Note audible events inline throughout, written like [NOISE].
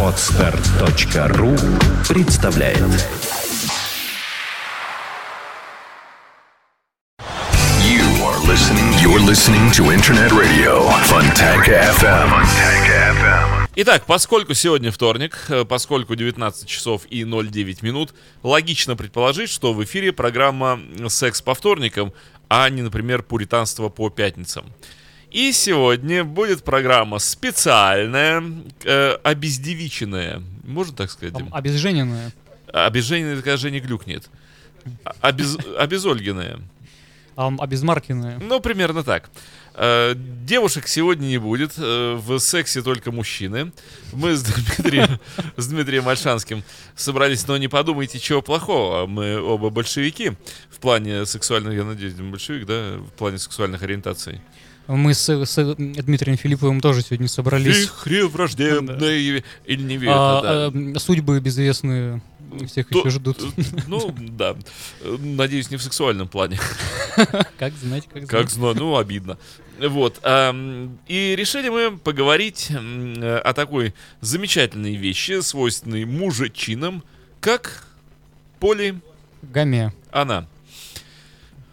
Отстар.ру представляет You are listening. You're listening to Internet Radio Funtank FM. Funtank FM. Итак, поскольку сегодня вторник, э, поскольку 19 часов и 09 минут, логично предположить, что в эфире программа «Секс по вторникам», а не, например, «Пуританство по пятницам». И сегодня будет программа специальная, э, обездевиченная, можно так сказать? Дим? Обезжененная. Обезжененная, когда Женя глюкнет. Обез... Обезольгенная. Ам, обезмаркенная. Ну, примерно так. Э, Девушек сегодня не будет, э, в сексе только мужчины. Мы с Дмитрием, [LAUGHS] с Дмитрием Альшанским собрались, но не подумайте, чего плохого. Мы оба большевики в плане сексуальных, я надеюсь, большевик, да, в плане сексуальных ориентаций. Мы с, с Дмитрием Филипповым тоже сегодня собрались. Вихре враждебные или не верят, А, да. э, судьбы безвестные всех То- еще ждут. Ну, да. Э, Надеюсь, не в сексуальном плане. [LAUGHS] Как знать, как Как знать. ну обидно. Вот. И решили мы поговорить э, о такой замечательной вещи, свойственной мужичинам, как поли Гамия. она.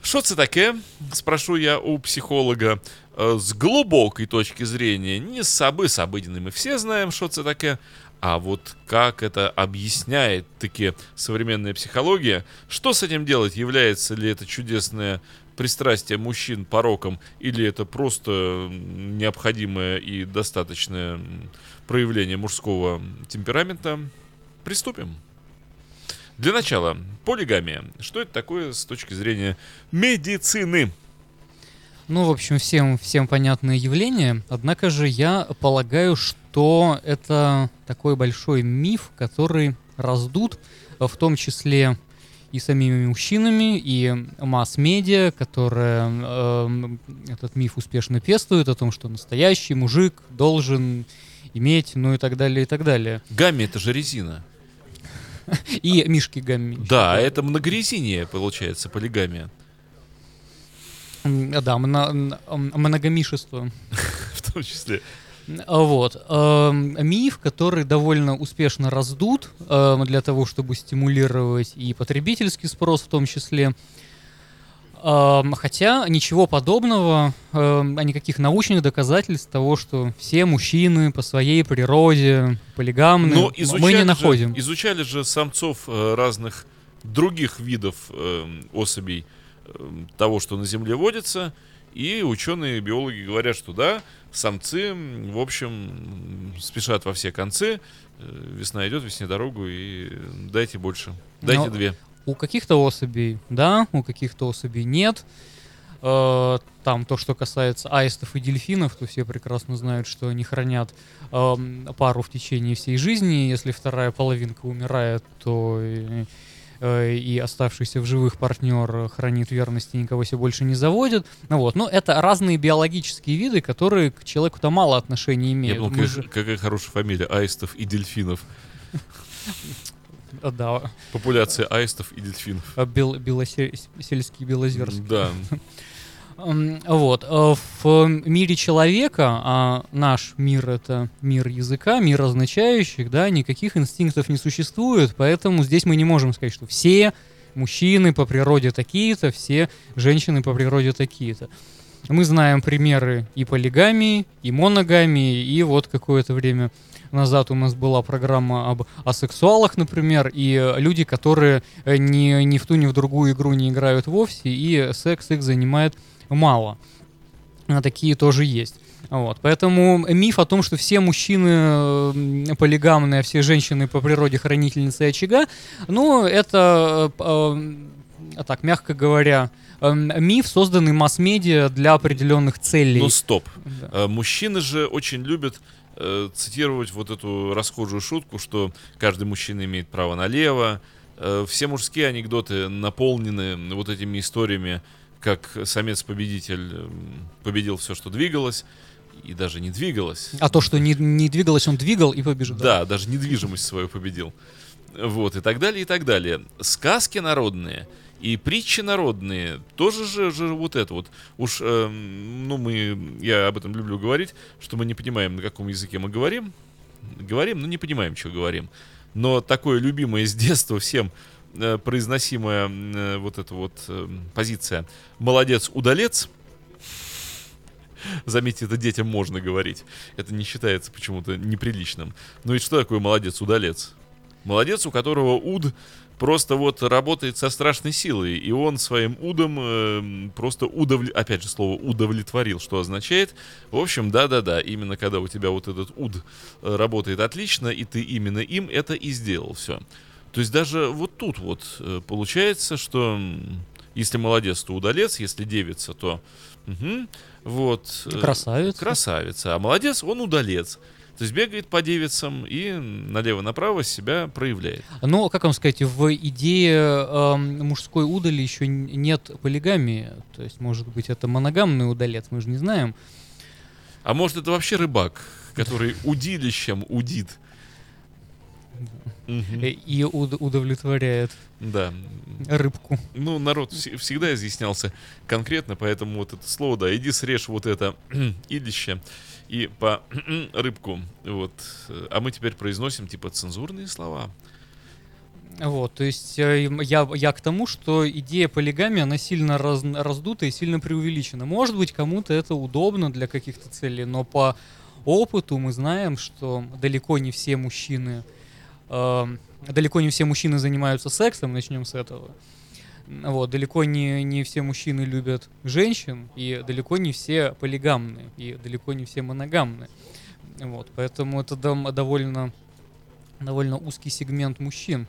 Что це таке? Спрошу я у психолога э, с глубокой точки зрения. Не с собы, с обыденной мы все знаем, что это такое. А вот как это объясняет таки современная психология? Что с этим делать? Является ли это чудесное пристрастие мужчин пороком? Или это просто необходимое и достаточное проявление мужского темперамента? Приступим. Для начала, полигамия. Что это такое с точки зрения медицины? Ну, в общем, всем, всем понятное явление. Однако же я полагаю, что это такой большой миф, который раздут, э, в том числе и самими мужчинами, и масс-медиа, которая эм, этот миф успешно пестует о том, что настоящий мужик должен иметь, ну и так далее, и так далее. Гамми это же резина. [LAUGHS] И Мишки Гамми. Да, это многорезиние, получается, полигамия. Да, мно- многомишество. [LAUGHS] В том числе. А Вот. эм, Миф, который довольно успешно раздут эм, для того, чтобы стимулировать и потребительский спрос в том числе. Эм, Хотя ничего подобного, эм, а никаких научных доказательств того, что все мужчины по своей природе полигамны, Но мы изучали не же- находим. изучали же самцов э, разных других видов эм, особей того, что на Земле водится. И ученые, биологи говорят, что да, самцы, в общем, спешат во все концы. Э, Весна идет, весне дорогу, и дайте больше. Дайте Но- две. У каких-то особей да, у каких-то особей нет. Э, Там то, что касается аистов и дельфинов, то все прекрасно знают, что они хранят эм, пару в течение всей жизни. Если вторая половинка умирает, то и, э, и оставшийся в живых партнер хранит верность и никого себе больше не заводит. Ну вот, но это разные биологические виды, которые к человеку-то мало отношения Я имеют. думал, Мы какая, же- какая хорошая фамилия. Аистов и дельфинов. [LAUGHS] э, Да, Популяция аистов и дельфинов. э, бел- белосе- сельский белозерский. Да. Вот. э, В мире человека, а наш мир это мир языка, мир означающих, да, никаких инстинктов не существует, поэтому здесь мы не можем сказать, что все мужчины по природе такие-то, все женщины по природе такие-то. Мы знаем примеры и полигамии, и моногамии, и вот какое-то время назад у нас была программа об асексуалах, например, и э, люди, которые э, ни, ни в ту, ни в другую игру не играют вовсе, и секс их занимает мало. А Такие тоже есть. Вот. Поэтому миф о том, что все мужчины э, полигамные, а все женщины по природе хранительницы очага, ну, это, э, так, мягко говоря, миф, созданный масс-медиа для определенных целей. Ну стоп. Да. Мужчины же очень любят э, цитировать вот эту расхожую шутку, что каждый мужчина имеет право налево. Э, все мужские анекдоты наполнены вот этими историями, как самец-победитель м, победил все, что двигалось, и даже не двигалось. А то, что не, не двигалось, он двигал и побежал. Да, даже недвижимость свою победил. Вот, и так далее, и так далее. Сказки народные И притчи народные тоже же, же вот это вот. Уж, э, ну, мы, я об этом люблю говорить, что мы не понимаем, на каком языке мы говорим. Говорим, но не понимаем, что говорим. Но такое любимое с детства всем э, произносимая э, вот эта вот э, позиция «молодец-удалец», [LAUGHS] Заметьте, это детям можно говорить. Это не считается почему-то неприличным. Ну и что такое молодец-удалец? Молодец, у которого уд просто вот работает со страшной силой, и он своим удом э, просто удовлет... опять же слово удовлетворил, что означает, в общем, да-да-да, именно когда у тебя вот этот уд э, работает отлично, и ты именно им это и сделал все. То есть даже вот тут вот э, получается, что если молодец, то удалец, если девица, то угу, вот э, Красавица. красавица, а молодец, он удалец. То есть бегает по девицам и налево-направо себя проявляет. Ну, как вам сказать, в идее эм, мужской удали еще нет полигамии. То есть, может быть, это моногамный удалец, мы же не знаем. А может это вообще рыбак, который удилищем удит. Э, И уд- удовлетворяет Да. рыбку. Ну, народ вс- всегда изъяснялся конкретно, поэтому вот это слово, да, иди срежь вот это [CLEARS THROAT] идище и по [CLEARS THROAT] рыбку. Вот. А мы теперь произносим типа цензурные слова. Вот, то есть э, я, я к тому, что идея полигамии, она сильно раз- раздута и сильно преувеличена. Может быть, кому-то это удобно для каких-то целей, но по опыту мы знаем, что далеко не все мужчины, эм, далеко не все мужчины занимаются сексом, начнем с этого. Вот, далеко не, не все мужчины любят женщин, и далеко не все полигамны, и далеко не все моногамны. Вот, поэтому это довольно, довольно узкий сегмент мужчин,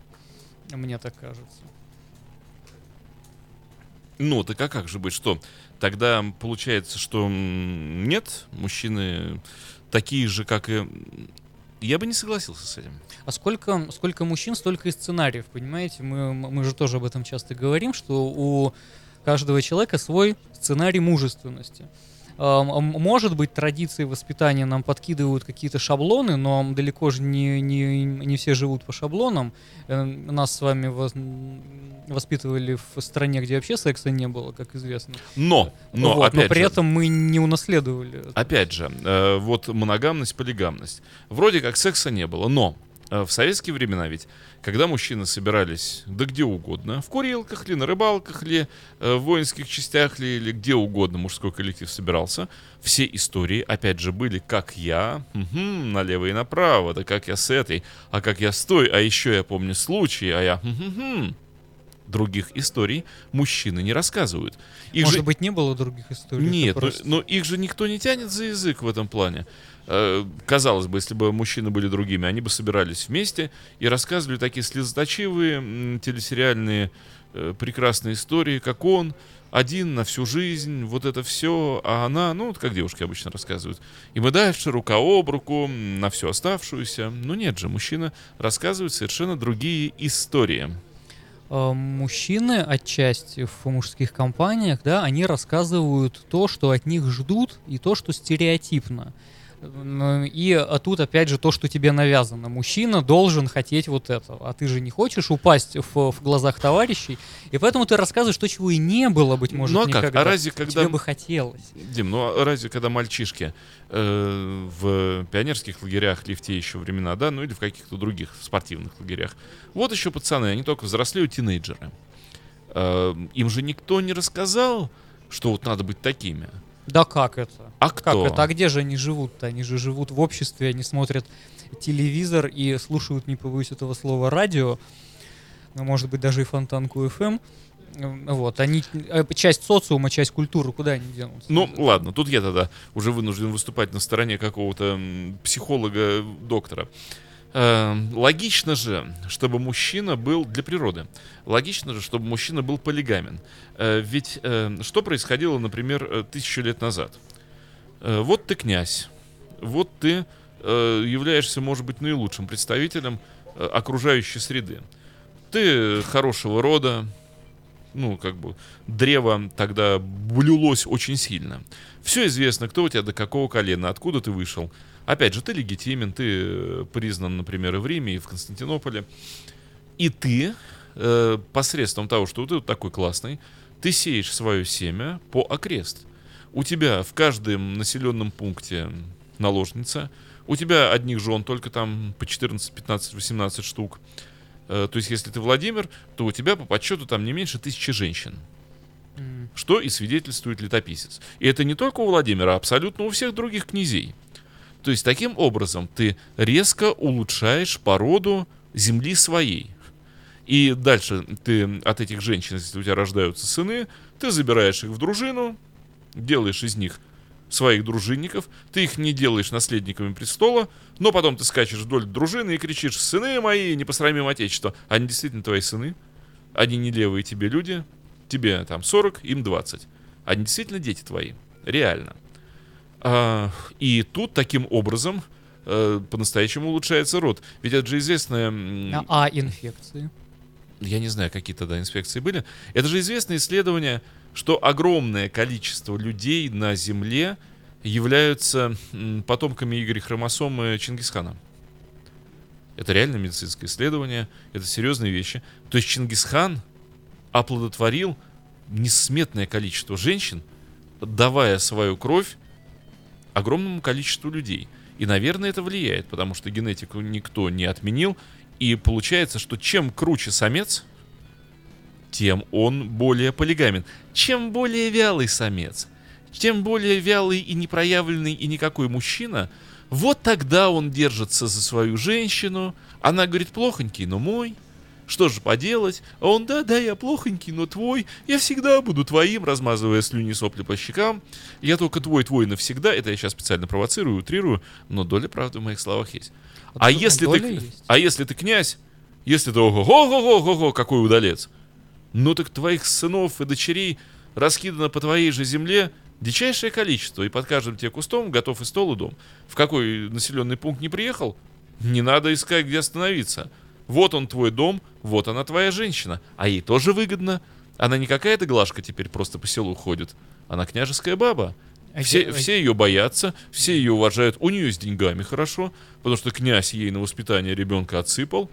мне так кажется. Ну, так а как же быть, что? Тогда получается, что нет, мужчины такие же, как и... Я бы не согласился с этим. А сколько, сколько мужчин, столько и сценариев, понимаете? Мы, мы же тоже об этом часто говорим, что у каждого человека свой сценарий мужественности. Может быть, традиции воспитания нам подкидывают какие-то шаблоны, но далеко же не, не, не все живут по шаблонам. Э, Нас с вами воспитывали в стране, где вообще секса не было, как известно. Но, но, Вот, опять но при же, этом мы не унаследовали. Опять же, э, вот моногамность, полигамность. Вроде как секса не было, но в советские времена ведь, когда мужчины собирались, да где угодно, в курилках ли, на рыбалках ли, э, в воинских частях ли, или где угодно мужской коллектив собирался, все истории, опять же, были как я, мгм, налево и направо, да как я с этой, а как я с той, а еще я помню случаи, а я... хм-хм-хм. Других историй мужчины не рассказывают. Их Может же- быть, не было других историй? нет, ну, просто- но их же никто не тянет за язык в этом плане. Э, Казалось бы, если бы мужчины были другими, они бы собирались вместе и рассказывали такие слезоточивые телесериальные э, прекрасные истории, как он один на всю жизнь, вот это все, а она, ну, вот как девушки обычно рассказывают. И мы дальше рука об руку на всю оставшуюся. Ну нет же, мужчина рассказывает совершенно другие истории. Э, мужчины отчасти в мужских компаниях, да, они рассказывают то, что от них ждут, и то, что стереотипно. Ну, И а тут опять же то, что тебе навязано. Мужчина должен хотеть вот этого, а ты же не хочешь упасть в, в глазах товарищей, и поэтому ты рассказываешь то, чего и не было, быть может, ну а как? никогда. А разве когда... Тебе бы хотелось. Дим, ну а разве когда мальчишки э, в пионерских лагерях или в те еще времена, да, ну или в каких-то других спортивных лагерях, вот еще пацаны, они только взрослеют, тинейджеры. Э, им же никто не рассказал, что вот надо быть такими. Да как это? А Как кто? это? А где же они живут-то? Они же живут в обществе, они смотрят телевизор и слушают, не побоюсь этого слова, радио, ну, может быть, даже и фонтанку FM. Вот, они э, часть социума, часть культуры, куда они денутся? Ну, ладно, тут я тогда уже вынужден выступать на стороне какого-то м, психолога-доктора. Э, логично же, чтобы мужчина был для природы. Логично же, чтобы мужчина был полигамен. Э, ведь э, что происходило, например, э, тысячу лет назад? Э, вот ты князь, вот ты э, являешься, может быть, наилучшим представителем э, окружающей среды. Ты хорошего рода, ну, как бы, древо тогда блюлось очень сильно. Все известно, кто у тебя до какого колена, откуда ты вышел. Опять же, ты легитимен, ты признан, например, и в Риме, и в Константинополе. И ты посредством того, что ты вот такой классный, ты сеешь свое семя по окрест. У тебя в каждом населенном пункте наложница, у тебя одних жен только там по 14, 15, 18 штук. Э, то есть, если ты Владимир, то у тебя по подсчету там не меньше тысячи женщин. Что и свидетельствует летописец. И это не только у Владимира, а абсолютно у всех других князей. То есть таким образом ты резко улучшаешь породу земли своей. И дальше ты от этих женщин, если у тебя рождаются сыны, ты забираешь их в дружину, делаешь из них своих дружинников, ты их не делаешь наследниками престола, но потом ты скачешь вдоль дружины и кричишь «Сыны мои, не посрамим отечество!» Они действительно твои сыны, они не левые тебе люди, тебе там 40, им 20. Они действительно дети твои, реально. А, и тут таким образом э, по-настоящему улучшается род. Ведь это же известная... А, а инфекции? я не знаю, какие тогда инспекции были. Это же известное исследование, что огромное количество людей на Земле являются потомками Игоря хромосомы Чингисхана. Это реально медицинское исследование, это серьезные вещи. То есть Чингисхан оплодотворил несметное количество женщин, давая свою кровь огромному количеству людей. И, наверное, это влияет, потому что генетику никто не отменил. И получается, что чем круче самец, тем он более полигамен. Чем более вялый самец, тем более вялый и непроявленный и никакой мужчина, вот тогда он держится за свою женщину. Она говорит, плохонький, но мой. Что же поделать? А он, да, да, я плохонький, но твой. Я всегда буду твоим, размазывая слюни сопли по щекам. Я только твой, твой навсегда. Это я сейчас специально провоцирую, утрирую, но доля правды в моих словах есть. А доля если, ты, есть. а если ты князь, если ты ого-го-го-го, какой удалец, ну так твоих сынов и дочерей раскидано по твоей же земле дичайшее количество, и под каждым тебе кустом готов и стол, и дом. В какой населенный пункт не приехал, не надо искать, где остановиться. Вот он твой дом, вот она твоя женщина, а ей тоже выгодно. Она не какая-то глажка теперь просто по селу ходит, она княжеская баба. А Все, все ее боятся, все ее уважают. У нее с деньгами хорошо, потому что князь ей на воспитание ребенка отсыпал.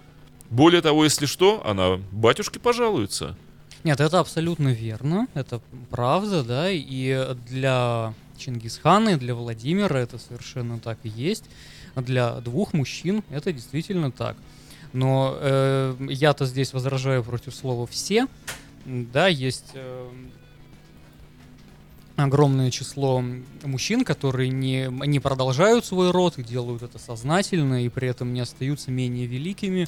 Более того, если что, она батюшке пожалуется. Нет, это абсолютно верно, это правда, да, и для Чингисхана и для Владимира это совершенно так и есть. А Для двух мужчин это действительно так. Но э, я-то здесь возражаю против слова «все». Да, есть э, огромное число мужчин, которые не, не продолжают свой род делают это сознательно, и при этом не остаются менее великими,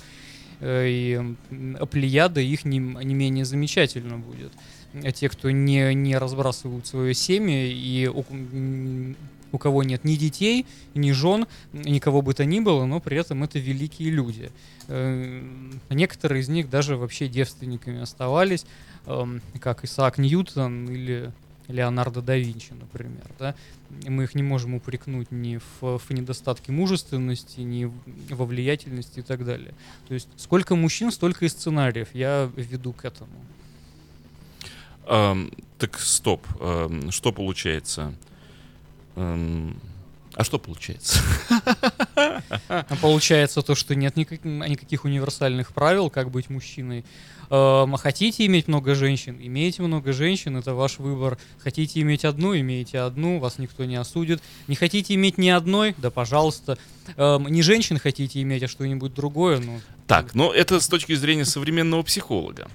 и м, плеяда их не, не менее замечательно будет. А те, кто не, не разбрасывают свое семя, и у, у кого нет ни детей, ни жен, никого бы то ни было, но при этом это великие люди. Э, Некоторые из них даже вообще девственниками оставались, эм, как Исаак Ньютон или Леонардо да Винчи, например. Да? И Мы их не можем упрекнуть ни в, в недостатке мужественности, ни во влиятельности и так далее. То есть сколько мужчин, столько и сценариев. Я веду к этому. Ам, так стоп, ам, что получается? Ам, а что получается? Получается то, что нет никак- никаких универсальных правил, как быть мужчиной. Эм, хотите иметь много женщин, имейте много женщин, это ваш выбор. Хотите иметь одну, имейте одну, вас никто не осудит. Не хотите иметь ни одной, да пожалуйста. Эм, не женщин хотите иметь, а что-нибудь другое, ну... Так, но это с точки зрения современного психолога.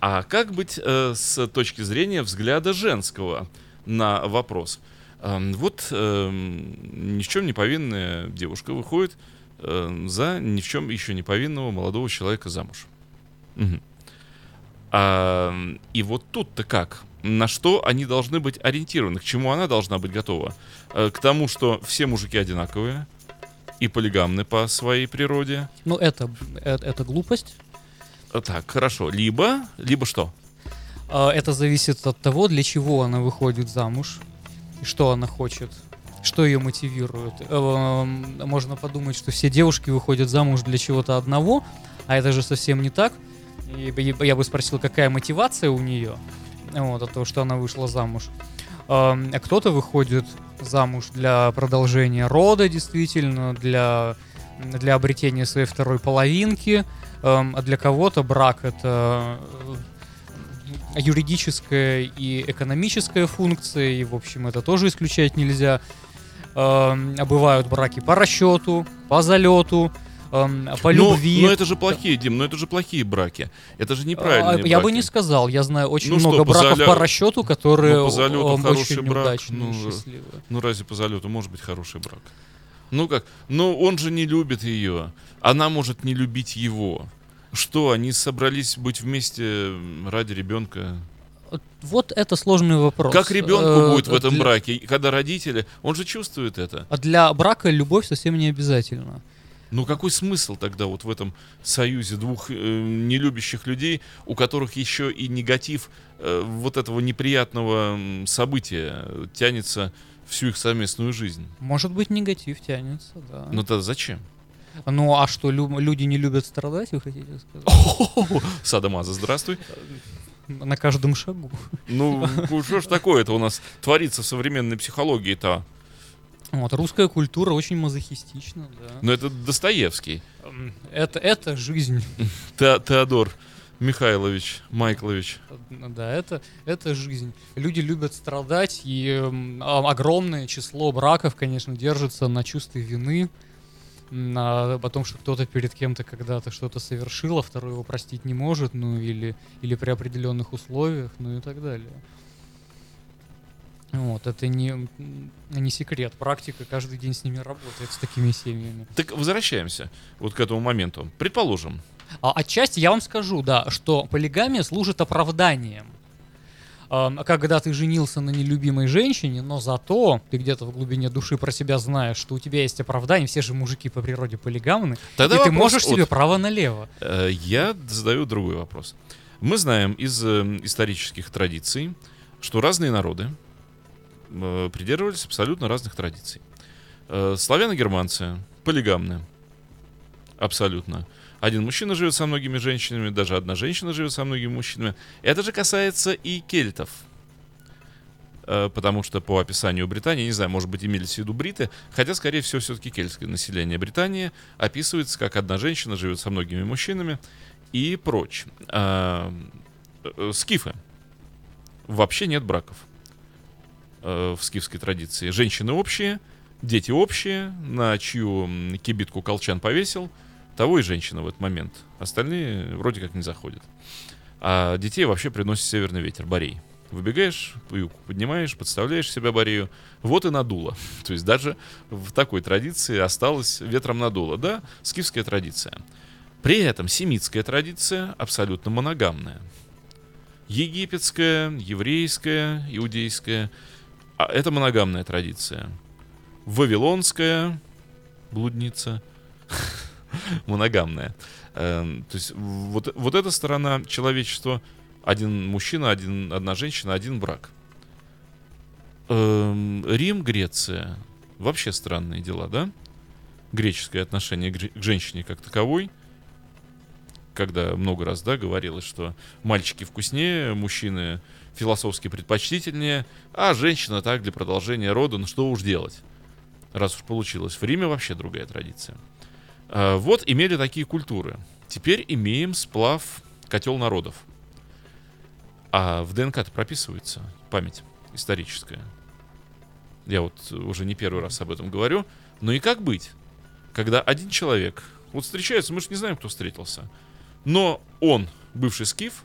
А как быть э, с точки зрения взгляда женского на вопрос? Эм, вот эм, ни в чем не повинная девушка выходит э, за ни в чем еще не повинного молодого человека замуж. Мгм. А, и вот тут-то как? На что они должны быть ориентированы? К чему она должна быть готова? Э, К тому, что все мужики одинаковые и полигамны по своей природе. Ну, это, это, это глупость. Э, Так, хорошо. Либо, либо что? А, Это зависит от того, для чего она выходит замуж и что она хочет, что ее мотивирует. Эм, Можно подумать, что все девушки выходят замуж для чего-то одного, а это же совсем не так. Я бы спросил, какая мотивация у нее вот, от того, что она вышла замуж. Кто-то выходит замуж для продолжения рода, действительно, для, для обретения своей второй половинки, а для кого-то брак это э, юридическая и экономическая функция, и, в общем, это тоже исключать нельзя. А бывают браки по расчету, по залету, эм, по Но- любви. Но, это же плохие, Дим, но это же плохие браки. Это же неправильные А, Я бы браки. не сказал. Я знаю очень Ну что, много по браков заля- по расчету, которые Ну, по залету эм, хороший очень брак, неудачные ну, счастливые. Ну разве по залету может быть хороший брак? Ну как? Ну он же не любит ее. Она может не любить его. Что, они собрались быть вместе ради ребенка? Вот- это сложный вопрос. Как ребенку Э, будет в этом для- браке? Когда родители, он же чувствует это. А для брака любовь совсем не обязательно. Ну какой смысл тогда вот в этом союзе двух э, нелюбящих людей, у которых еще и негатив э, вот этого неприятного события тянется всю их совместную жизнь? Может быть, негатив тянется, да. Ну тогда зачем? Ну а что, лю- люди не любят страдать, вы хотите сказать? [LAUGHS] Садомаза, здравствуй. На каждом шагу. Ну, ну, что ж такое-то у нас творится в современной психологии-то? Вот, русская культура очень мазохистична, да. Ну, это Достоевский. М, Это, это жизнь. [LAUGHS] Те- Теодор Михайлович Майклович. Да, это, это жизнь. Люди любят страдать, и м, а- огромное число браков, конечно, держится на чувстве вины, на о том, что кто-то перед кем-то когда-то что-то совершил, а второй его простить не может, ну или, или при определенных условиях, ну и так далее. Вот, это не, не секрет. Практика каждый день с ними работает, с такими семьями. Так возвращаемся вот к этому моменту. Предположим, А отчасти я вам скажу, да, что полигамия служит оправданием. Когда ты женился на нелюбимой женщине, но зато ты где-то в глубине души про себя знаешь, что у тебя есть оправдание, все же мужики по природе полигамны, Тогда и ты можешь от- себе право налево. э, я задаю другой вопрос. Мы знаем из э, исторических традиций, что разные народы придерживались абсолютно разных традиций. Э, Славяно-германцы полигамны. Абсолютно. Один мужчина живет со многими женщинами, даже одна женщина живет со многими мужчинами. Это же касается и кельтов. Э, Потому что по описанию Британии, не знаю, может быть, имелись в виду бриты, хотя, скорее всего, все-таки кельтское население Британии описывается, как одна женщина живет со многими мужчинами и прочь. Э, Скифы. Вообще нет браков э, в скифской традиции. Женщины общие, дети общие, на чью кибитку колчан повесил, того и женщина в этот момент. Остальные вроде как не заходят. А детей вообще приносит северный ветер, Борей. Выбегаешь, поднимаешь, подставляешь себя Борею, вот и надуло. [LAUGHS] То есть даже в такой традиции осталось ветром надуло. Да, скифская традиция. При этом семитская традиция абсолютно моногамная. Египетская, еврейская, иудейская а это моногамная традиция. Вавилонская блудница [LAUGHS] моногамная. Эм, то есть вот, вот эта сторона человечества один мужчина, один, одна женщина, один брак. Эм, Рим, Греция. Вообще странные дела, да? Греческое отношение к же- к женщине как таковой. Когда много раз, да, говорилось, что мальчики вкуснее, мужчины философски предпочтительнее, а женщина так для продолжения рода, ну что уж делать, раз уж получилось. В Риме вообще другая традиция. А, Вот имели такие культуры. Теперь имеем сплав котел народов. А в ДНК-то прописывается память историческая. Я вот уже не первый раз об этом говорю. Ну и как быть, когда один человек, вот встречается, мы же не знаем, кто встретился, но он бывший скиф,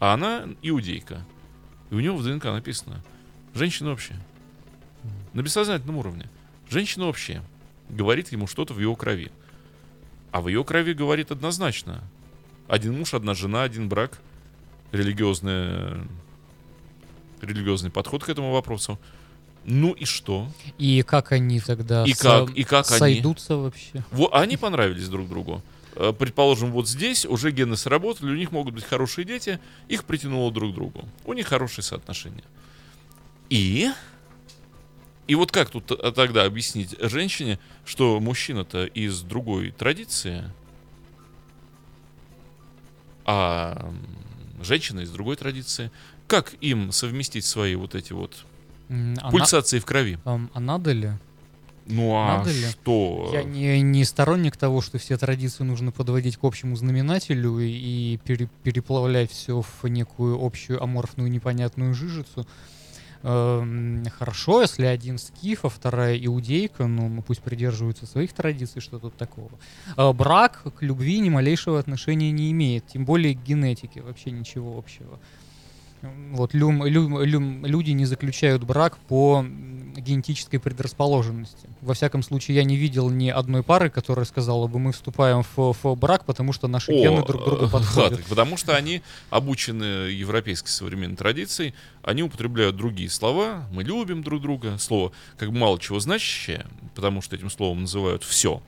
а она иудейка. И у него в ДНК написано «женщина общая». На бессознательном уровне. Женщина общая. Говорит ему что-то в его крови. А в ее крови говорит однозначно. Один муж, одна жена, один брак. Религиозная, религиозный подход к этому вопросу. Ну и что? И как они тогда И со- как- и как они? сойдутся вообще? Во- они понравились друг другу. Э, Предположим, вот здесь уже гены сработали, у них могут быть хорошие дети, их притянуло друг к другу. У них хорошие соотношения. И... И вот как тут т- тогда объяснить женщине, что мужчина-то из другой традиции, а женщина из другой традиции? Как им совместить свои вот эти вот а на- пульсации в крови? а надо ли? Ну а Надо ли? что? Я не, не сторонник того, что все традиции нужно подводить к общему знаменателю и, и пере- переплавлять все в некую общую аморфную непонятную жижицу. Эм, Хорошо, если один скиф, а вторая иудейка, ну, пусть придерживаются своих традиций, что тут такого. Э, Брак к любви ни малейшего отношения не имеет, тем более к генетике, вообще ничего общего. Вот люм- люм- люм- люди не заключают брак по генетической предрасположенности. Во всяком случае, я не видел ни одной пары, которая сказала бы, мы вступаем в, в брак, потому что наши гены друг другу э, подходят. да, так потому что они обучены европейской современной традицией, они употребляют другие слова, мы любим друг друга, слово как бы мало чего значащее, потому что этим словом называют все.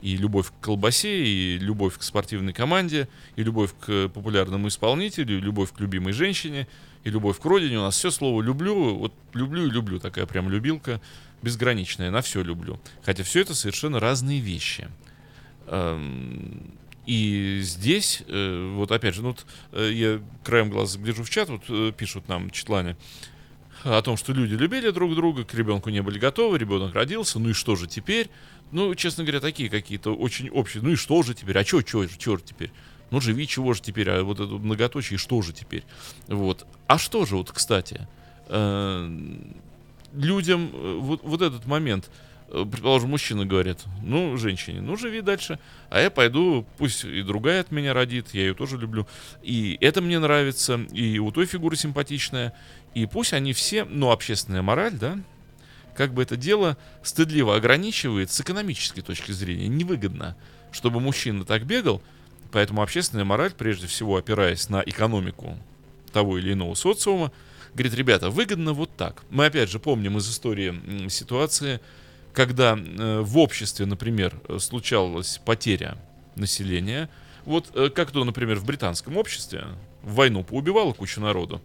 И любовь к колбасе, и любовь к спортивной команде, и любовь к популярному исполнителю, и любовь к любимой женщине, и любовь к родине. У нас все слово люблю, вот люблю и люблю, такая прям любилка безграничная, на все люблю. Хотя все это совершенно разные вещи. Эм, И здесь, э, вот опять же, ну вот э, я краем глаза гляжу в чат, вот э, пишут нам читлане о том, что люди любили друг друга, к ребенку не были готовы, ребенок родился, ну и что же теперь? Ну, честно говоря, такие какие-то очень общие. Ну и что же теперь? А что, что же теперь? Ну живи, чего же теперь? А вот это многоточие, что же теперь? Вот. А что же вот, кстати, э, людям э, вот, вот этот момент, э, предположим, мужчина говорит, ну, женщине, ну, живи дальше, а я пойду, пусть и другая от меня родит, я ее тоже люблю, и это мне нравится, и у той фигуры симпатичная, и пусть они все, ну, общественная мораль, да, как бы это дело стыдливо ограничивает с экономической точки зрения, невыгодно, чтобы мужчина так бегал, поэтому общественная мораль, прежде всего опираясь на экономику того или иного социума, говорит, ребята, выгодно вот так. Мы опять же помним из истории ситуации, когда э, в обществе, например, случалась потеря населения. Вот э, как то, например, в британском обществе в войну поубивало кучу народу.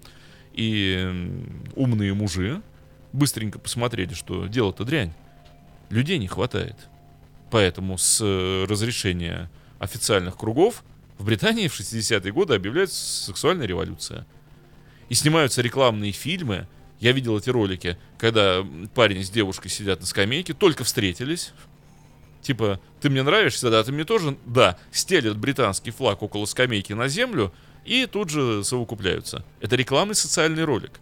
И умные мужи быстренько посмотрели, что дело-то дрянь. Людей не хватает. Поэтому с э, разрешения официальных кругов в Британии в 60-е годы объявляется сексуальная революция. И снимаются рекламные фильмы. Я видел эти ролики, когда парень с девушкой сидят на скамейке, только встретились. Типа, ты мне нравишься, да, ты мне тоже, да, стелят британский флаг около скамейки на землю и тут же совокупляются. Это рекламный социальный ролик.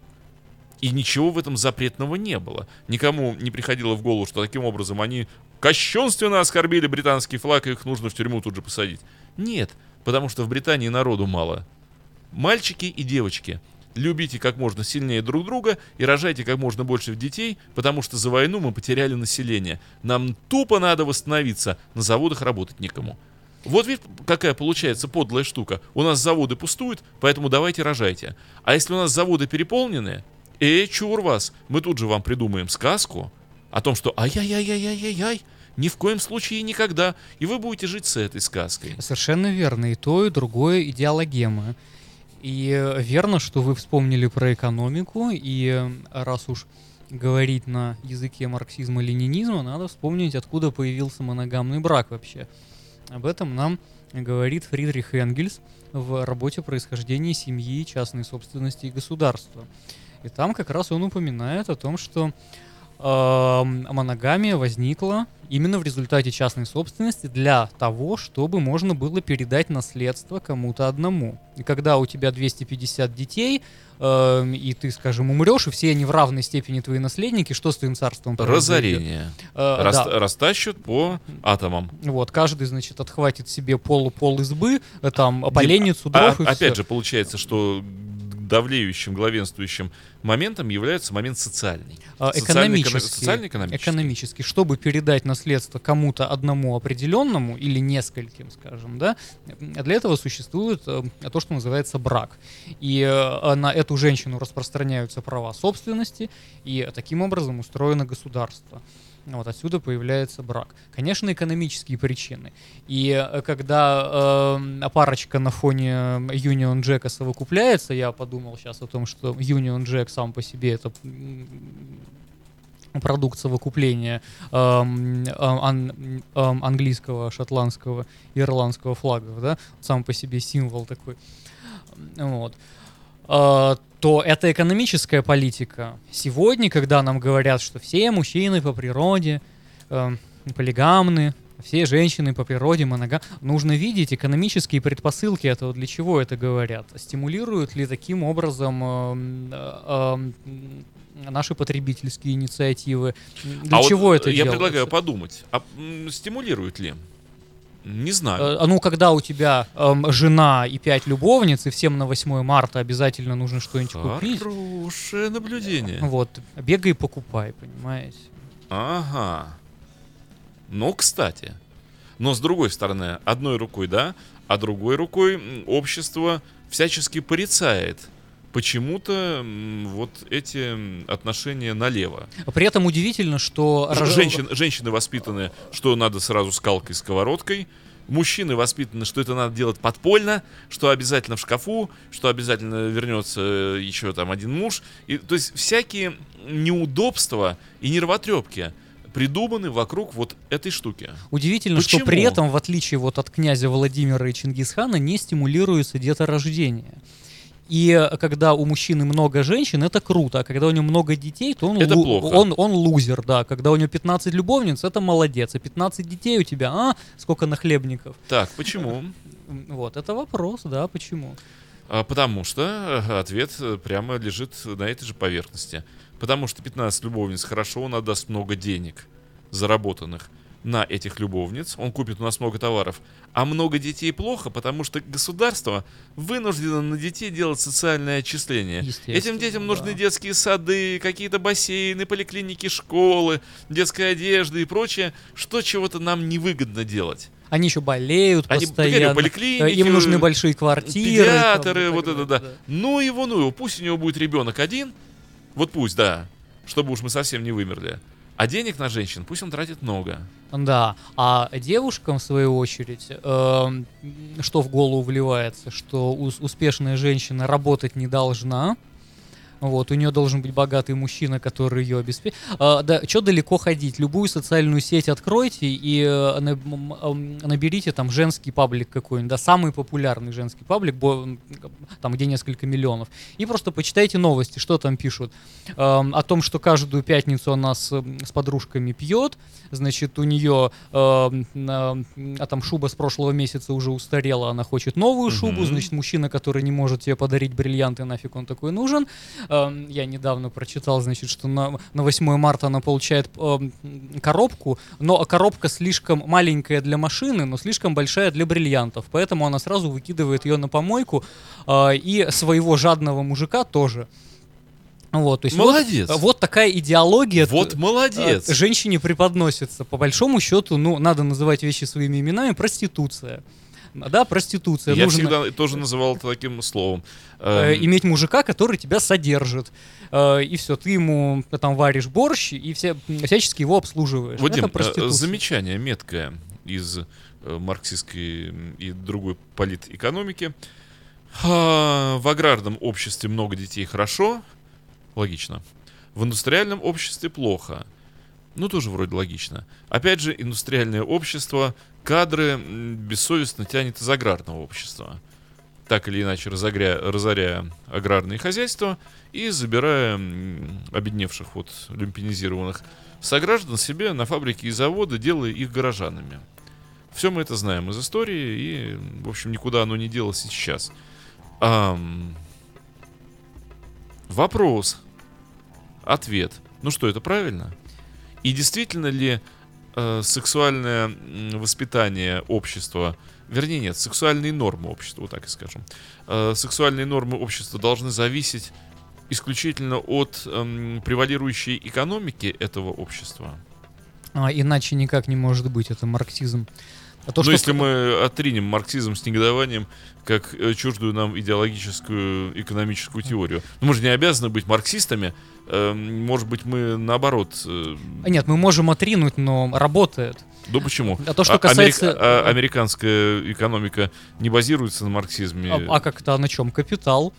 И ничего в этом запретного не было. Никому не приходило в голову, что таким образом они кощунственно оскорбили британский флаг, и их нужно в тюрьму тут же посадить. Нет, потому что в Британии народу мало. Мальчики и девочки, любите как можно сильнее друг друга и рожайте как можно больше детей, потому что за войну мы потеряли население. Нам тупо надо восстановиться, на заводах работать некому. Вот видишь, какая получается подлая штука. У нас заводы пустуют, поэтому давайте рожайте. А если у нас заводы переполнены, эй, чур вас, мы тут же вам придумаем сказку о том, что ай-яй-яй-яй-яй-яй, ни в коем случае никогда, и вы будете жить с этой сказкой. Совершенно верно. И то, и другое идеологема. И э, верно, что вы вспомнили про экономику, и э, раз уж говорить на языке марксизма-ленинизма, надо вспомнить, откуда появился моногамный брак вообще. Об этом нам говорит Фридрих Энгельс в работе «Происхождение семьи, частной собственности и государства». И там как раз он упоминает о том, что эм, моногамия возникла именно в результате частной собственности для того, чтобы можно было передать наследство кому-то одному. И когда у тебя 250 детей, эм, и ты, скажем, умрешь, и все они в равной степени твои наследники, что с твоим царством? Разорение. Э, Рас- да. Растащут по атомам. Вот, каждый, значит, отхватит себе пол, пол избы, э, там, поленницу, дров А- и опять всё. же, получается, что давлеющим, главенствующим моментом является момент социальный. А, экономический, социально-экономический. экономический, чтобы передать наследство кому-то одному определенному или нескольким, скажем, да, для этого существует э, то, что называется брак. И э, на эту женщину распространяются права собственности, и таким образом устроено государство. Вот отсюда появляется брак. Конечно, экономические причины. И э, когда э, парочка на фоне Union Jack совокупляется, я подумал сейчас о том, что Union Jack сам по себе это продукт совокупления эм, эм, ан- эм, английского, шотландского, ирландского флагов, да, сам по себе символ такой. Вот. Э, то это экономическая политика. Сегодня, когда нам говорят, что все мужчины по природе э, полигамны, все женщины по природе монога. Нужно видеть экономические предпосылки этого, для чего это говорят. Стимулируют ли таким образом эм, э, э, наши потребительские инициативы? Для а чего вот это Я делается? предлагаю подумать, а м, стимулирует ли? Не знаю. Э, Ну, когда у тебя эм, жена и пять любовниц, и всем на 8 марта обязательно нужно что-нибудь купить, Хорошее наблюдение. вот, бегай и покупай, понимаете? Ага. Ну, кстати. Но с другой стороны, одной рукой, да, а другой рукой общество всячески порицает почему-то вот эти отношения налево. При этом удивительно, что... Женщин, женщины воспитаны, что надо сразу скалкой, сковородкой. Мужчины воспитаны, что это надо делать подпольно, что обязательно в шкафу, что обязательно вернется э, еще там один муж. И, то есть всякие неудобства и нервотрепки придуманы вокруг вот этой штуки. Удивительно, что Почему? при этом, в отличие вот от князя Владимира и Чингисхана, не стимулируется деторождение. И э, когда у мужчины много женщин, это круто, а когда у него много детей, то он, Это лу- плохо. он, он лузер, да. Когда у него 15 любовниц, это молодец, а 15 детей у тебя, а, сколько нахлебников. Так, почему? Вот, это вопрос, да, почему? А, Потому что ответ э, прямо лежит на этой же поверхности. Потому что 15 любовниц хорошо, он отдаст много денег, заработанных на этих любовниц. Он купит у нас много товаров. А много детей плохо, потому что государство вынуждено на детей делать социальное отчисление. Этим детям нужны да. детские сады, какие-то бассейны, поликлиники, школы, детская одежда и прочее, что чего-то нам невыгодно делать. Они еще болеют Они, постоянно. говорю, Им нужны большие квартиры. там, Педиатры, и так вот это далее, да. Ну его, ну его, пусть у него будет ребенок один, вот пусть, да, чтобы уж мы совсем не вымерли. А денег на женщин пусть он тратит много. Да, а девушкам, в свою очередь, эм, что в голову вливается, что ус- успешная женщина работать не должна. Вот, у нее должен быть богатый мужчина, который ее обеспечит. да, что далеко ходить? Любую социальную сеть откройте и э, наберите там женский паблик какой-нибудь, да, самый популярный женский паблик, там, где несколько миллионов. И просто почитайте новости, что там пишут. Эм, о том, что каждую пятницу она с, с подружками пьет, значит, у нее на- а там шуба с прошлого месяца уже устарела, она хочет новую шубу, Мгм. значит, мужчина, который не может тебе подарить бриллианты, нафиг он такой нужен. Эм, я недавно прочитал, значит, что на, на 8 марта она получает эм, коробку, но коробка слишком маленькая для машины, но слишком большая для бриллиантов, поэтому она сразу выкидывает ее на помойку, э, и своего жадного мужика тоже. Вот, то есть вот- Молодец. Вот, такая идеология. Вот молодец. э, женщине преподносится. По большому счету, ну, надо называть вещи своими именами. Проституция. Да, проституция. Я Нужно всегда тоже называл это таким словом. э, Эм, иметь мужика, который тебя содержит. Э, и все, ты ему там варишь борщ и все, всячески его обслуживаешь. Вадим, Это замечание меткое из э, марксистской и другой политэкономики. А, В аграрном обществе много детей хорошо, логично. В индустриальном обществе плохо. Ну, тоже вроде логично. Опять же, индустриальное общество кадры бессовестно тянет из аграрного общества. Так или иначе, разогря- разоряя аграрные хозяйства и забирая обедневших, вот, люмпинизированных сограждан себе на фабрики и заводы, делая их горожанами. Все мы это знаем из истории, и, в общем, никуда оно не делось и сейчас. Ам, Вопрос. Ответ. Ну что, это правильно? И действительно ли э, сексуальное воспитание общества, вернее нет, сексуальные нормы общества, вот так и скажем, э, сексуальные нормы общества должны зависеть исключительно от эм, превалирующей экономики этого общества? А, иначе никак не может быть. Это марксизм. А то, Но что- Ну, если мы отринем марксизм с негодованием как э, чуждую нам идеологическую экономическую теорию. Ну, мы же не обязаны быть марксистами. Эм, Может быть, мы наоборот... э, А Нет, мы можем отринуть, но работает. Да почему? А то, что А- касается- америка- американская экономика не базируется на марксизме. А, а как-то на чем? Капитал.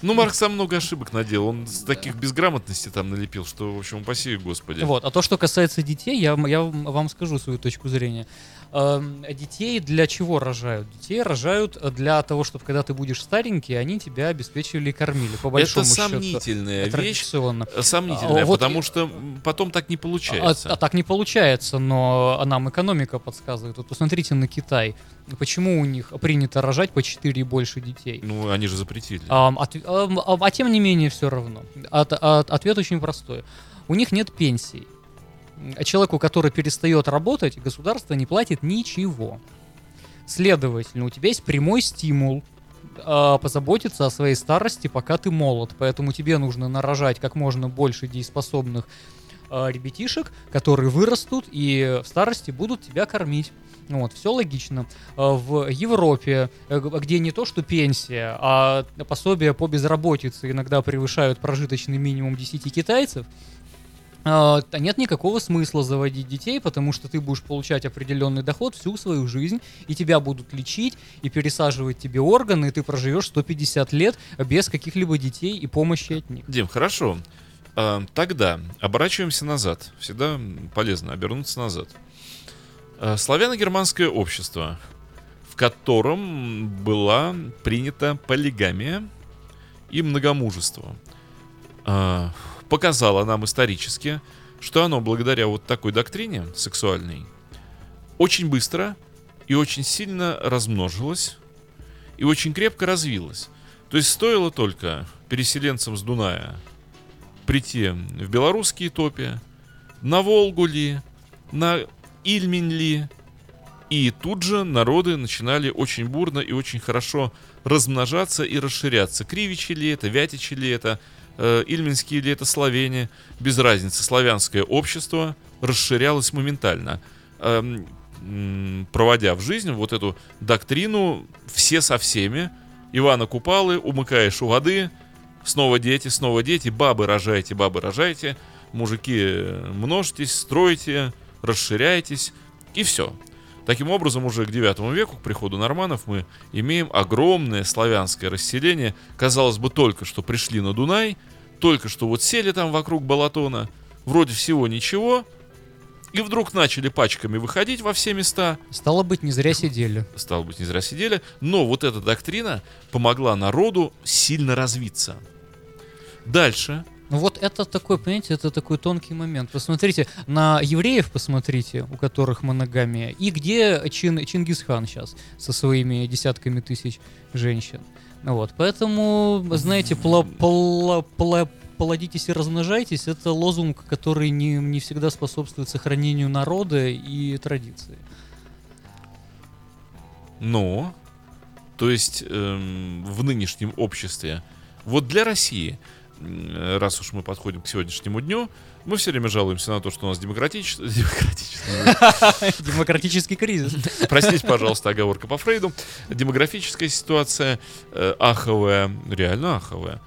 Ну, Маркс сам много ошибок наделал. Он с таких безграмотностей там налепил, что, в общем, упаси господи. Вот. А то, что касается детей, я, я вам скажу свою точку зрения. Эм, Детей для чего рожают? Детей рожают для того, чтобы когда ты будешь старенький, они тебя обеспечивали и кормили. По большому Это счету. сомнительная вещь. Традиционно. э, Сомнительная, А, вот потому и- что потом так не А, получается. а так не получается, но нам экономика подсказывает. Вот посмотрите на Китай. Почему у них принято рожать по 4 и больше детей? Ну, они же запретили. Отв- ам, а, а тем не менее все равно. От- от- ответ очень простой. У них нет пенсий. А Человеку, который перестает работать, государство не платит ничего. Следовательно, у тебя есть прямой стимул а, позаботиться о своей старости, пока ты молод. Поэтому тебе нужно нарожать как можно больше дееспособных а, ребятишек, которые вырастут и в старости будут тебя кормить. Вот, все логично. А, В Европе, э, где не то что пенсия, а пособия по безработице иногда превышают прожиточный минимум 10 китайцев, а, нет никакого смысла заводить детей, потому что ты будешь получать определенный доход всю свою жизнь, и тебя будут лечить, и пересаживать тебе органы, и ты проживешь 150 лет без каких-либо детей и помощи от них. Дим, хорошо. А, тогда оборачиваемся назад. Всегда полезно обернуться назад. А, Славяно-германское общество, в котором была принята полигамия и многомужество, а, показало нам исторически, что оно благодаря вот такой доктрине сексуальной очень быстро и очень сильно размножилось и очень крепко развилось. То есть стоило только переселенцам с Дуная прийти в белорусские топи, на Волгу ли, на Ильмень ли, и тут же народы начинали очень бурно и очень хорошо размножаться и расширяться. Кривичи ли это, Вятичи ли это, э, Ильминские ли это славяне, без разницы, славянское общество расширялось моментально. Эм, проводя в жизнь вот эту доктрину «все со всеми», Ивана Купалы, умыкаешь у воды, снова дети, снова дети, бабы рожайте, бабы рожайте, мужики э, множьтесь, стройте, расширяйтесь, и все. Таким образом, уже к 9 веку, к приходу норманов, мы имеем огромное славянское расселение. Казалось бы, только что пришли на Дунай, только что вот сели там вокруг Балатона, вроде всего ничего, и вдруг начали пачками выходить во все места, Стало быть, не зря сидели. стало быть, не зря сидели, но вот эта доктрина помогла народу сильно развиться. Дальше. Ну вот это такой, понимаете, это такой тонкий момент. Посмотрите, на евреев посмотрите, у которых моногамия, и где Чин, Чингисхан сейчас со своими десятками тысяч женщин. Ну Вот, поэтому, знаете, пла- пла- пла- плодитесь и размножайтесь, это лозунг, который не, не всегда способствует сохранению народа и традиции. Но, то есть эм, в нынешнем обществе, вот для России, раз уж мы подходим к сегодняшнему дню, мы все время жалуемся на то, что у нас демократич... [LAUGHS] демократическое... [LAUGHS] Демократический кризис. Простите, пожалуйста, оговорка по Фрейду. Демографическая ситуация э, аховая, реально аховая.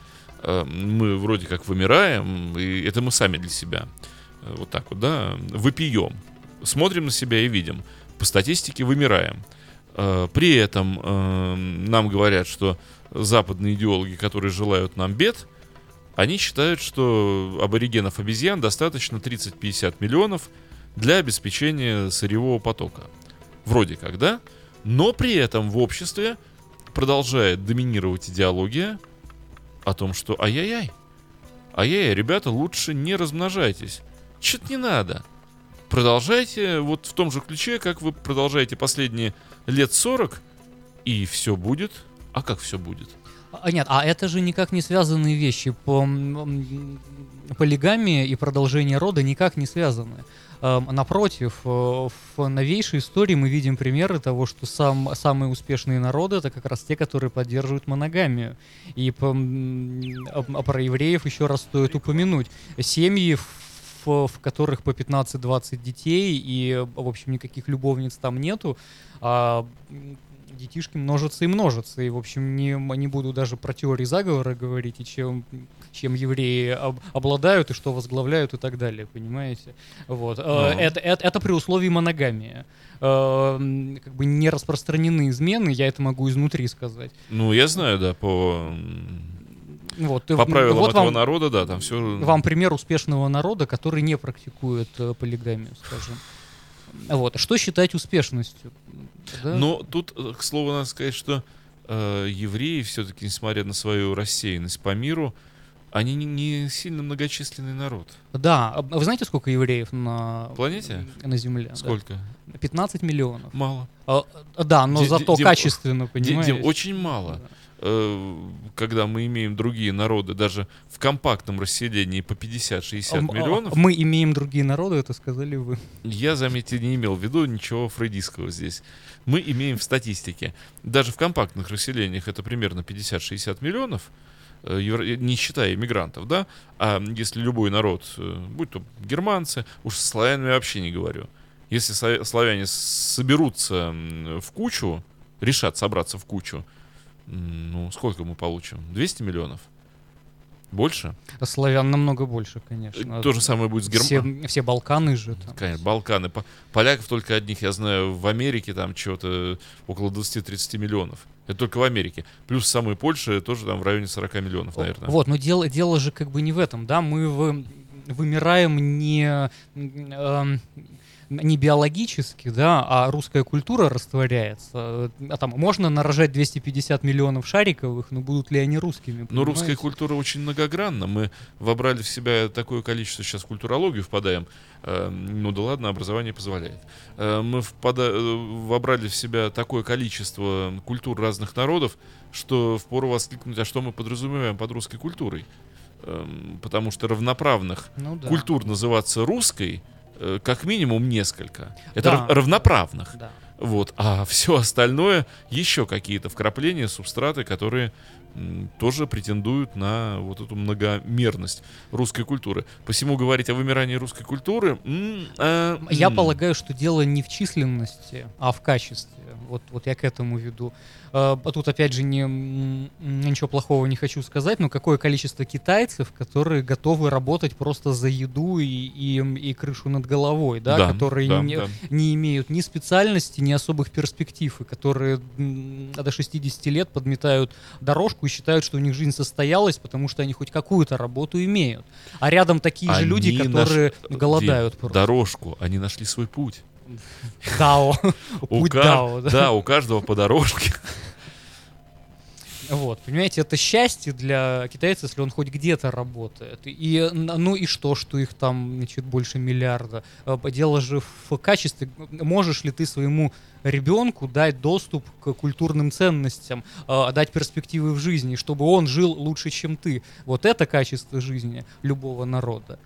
Э, мы вроде как вымираем, и это мы сами для себя. Э, вот так вот, да, выпьем. Смотрим на себя и видим. По статистике вымираем. Э, при этом э, нам говорят, что западные идеологи, которые желают нам бед, они считают, что аборигенов обезьян достаточно 30-50 миллионов для обеспечения сырьевого потока. Вроде как, да? Но при этом в обществе продолжает доминировать идеология о том, что ай-яй-яй, ай-яй, ребята, лучше не размножайтесь. Чё-то не надо. Продолжайте вот в том же ключе, как вы продолжаете последние лет 40, и все будет. А как все будет? А, нет, а это же никак не связанные вещи. По полигамия и продолжение рода никак не связаны. Эм, Напротив, э, в новейшей истории мы видим примеры того, что сам, самые успешные народы это как раз те, которые поддерживают моногамию. И по, а- про евреев еще раз стоит упомянуть. Семьи, в, в которых по 15-20 детей, и, в общем, никаких любовниц там нету, а, детишки множатся и множатся. И, в общем, не, не буду даже про теории заговора говорить, и чем, чем евреи об- обладают, и что возглавляют, и так далее, понимаете? Вот. Э, Ну. Это, это, это при условии моногамии. Э, Как бы не распространены измены, я это могу изнутри сказать. Ну, я знаю, да, по, Вот, по правилам вот этого вам, народа, да, там все... вам пример успешного народа, который не практикует э, полигамию, скажем. Вот. а Что считать успешностью? Да? Но тут, э, к слову, надо сказать, что э, евреи все-таки, несмотря на свою рассеянность по миру, они не, не сильно многочисленный народ. Да, а вы знаете, сколько евреев на Планете? На Земле? да. Сколько? 15 миллионов. Мало. А, а, да, но Ди- зато ди- дим- качественно, понимаете? Дим, очень мало. Э, Когда мы имеем другие народы, даже в компактном расселении по 50-60 М, а, миллионов, Мы имеем другие народы, это сказали вы. я, заметьте, не имел в виду ничего фрейдистского здесь. Мы имеем в статистике, даже в компактных расселениях это примерно 50-60 миллионов, э, евро- не считая иммигрантов, да, а если любой народ, э, будь то германцы, уж с славянами вообще не говорю, если славя- славяне соберутся в кучу, решат собраться в кучу, ну, сколько мы получим? 200 миллионов? Больше? Славян намного больше, конечно. То же самое будет с Германией. все, все Балканы же там. Конечно, Балканы. По- Поляков только одних, я знаю, в Америке там чего-то около 20-30 миллионов. Это только в Америке. Плюс самой Польши тоже там в районе 40 миллионов, наверное. Вот, но дело, дело же как бы не в этом, да, мы вы- вымираем не, эм, не биологически, да, а русская культура растворяется. А там можно нарожать 250 миллионов шариковых, но будут ли они русскими? Но русская понимаете? культура очень многогранна. Мы вобрали в себя такое количество, сейчас в культурологию впадаем. Э, ну да ладно, образование позволяет. Э, мы впада- э, вобрали в себя такое количество культур разных народов, что впору воскликнуть, а что мы подразумеваем под русской культурой. Эм, потому что равноправных Ну да. культур называться русской как минимум несколько. Это Да. рав- равноправных. Да. Вот. А все остальное еще какие-то вкрапления, субстраты, которые м, тоже претендуют на вот эту многомерность русской культуры. Посему говорить о вымирании русской культуры... м, Я м, полагаю, что дело не в численности, а в качестве. Вот, вот я к этому веду. А Тут опять же не, ничего плохого не хочу сказать, но какое количество китайцев, которые готовы работать просто за еду и, и, и крышу над головой, да, Да, которые да, не, да. не имеют ни специальности, ни особых перспектив, и которые до 60 лет подметают дорожку и считают, что у них жизнь состоялась, потому что они хоть какую-то работу имеют. А рядом такие же люди, Они которые наш- голодают Дим, просто. Дорожку. Они нашли свой путь. Дао. У Дао, да. да, у каждого по дорожке. Вот, понимаете, это счастье для китайца, если он хоть где-то работает. И, ну и что, что их там, значит, больше миллиарда. А, Дело же в качестве. Можешь ли ты своему ребенку дать доступ к культурным ценностям, а, дать перспективы в жизни, чтобы он жил лучше, чем ты? Вот это качество жизни любого народа.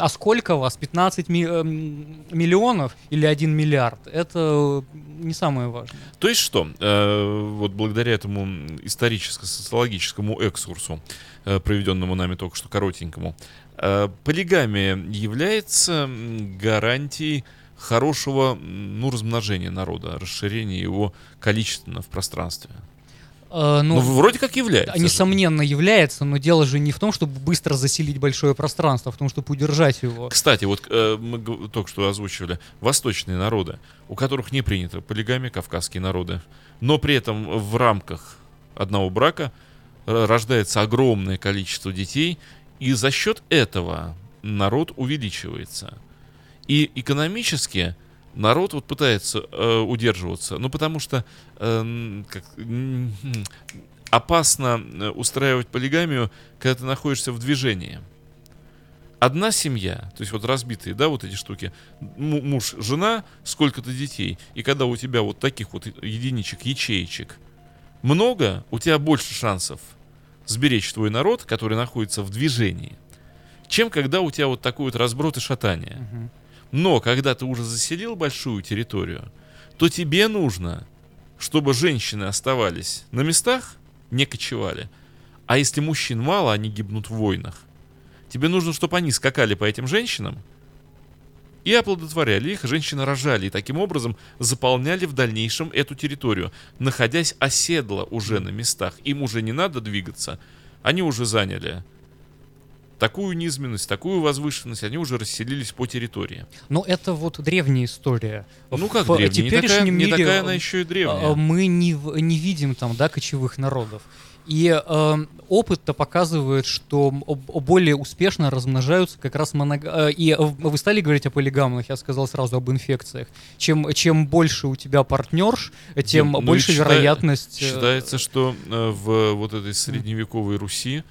А сколько вас? 15 ми- эм, миллионов или 1 миллиард? Это не самое важное. То есть что? Э, вот благодаря этому историческо-социологическому экскурсу, э, проведенному нами только что коротенькому, э, полигамия является гарантией хорошего ну, размножения народа, расширения его количественно в пространстве. Э, Ну, вроде как является. Несомненно, является, но дело же не в том, чтобы быстро заселить большое пространство, а в том, чтобы удержать его. Кстати, вот э, мы только что озвучивали восточные народы, у которых не принята полигамия, кавказские народы, но при этом в рамках одного брака э, рождается огромное количество детей, и за счет этого народ увеличивается. И экономически народ вот пытается э, удерживаться, ну потому что э, как, м, опасно э, устраивать полигамию, когда ты находишься в движении одна семья, то есть вот разбитые, да, вот эти штуки, му- муж, жена, сколько-то детей, и когда у тебя вот таких вот единичек, ячеечек много, у тебя больше шансов сберечь твой народ, который находится в движении, чем когда у тебя вот такой вот разброд и шатание. Мгм. Но когда ты уже заселил большую территорию, то тебе нужно, чтобы женщины оставались на местах, не кочевали. А если мужчин мало, они гибнут в войнах. Тебе нужно, чтобы они скакали по этим женщинам и оплодотворяли их, женщины рожали, и таким образом заполняли в дальнейшем эту территорию, находясь оседло уже на местах. Им уже не надо двигаться, они уже заняли такую низменность, такую возвышенность, они уже расселились по территории. Но это вот древняя история. Ну как В древняя? Не такая, теперешнем не мире, такая она еще и древняя. Мы не, не видим там, да, кочевых народов. И э, опыт-то показывает, что более успешно размножаются как раз монога... э, И э, вы стали говорить о полигамных, я сказал сразу об инфекциях. Чем, чем больше у тебя партнерш, тем Ну, больше считай- вероятность... э, Считается, что э, в вот этой средневековой Руси э,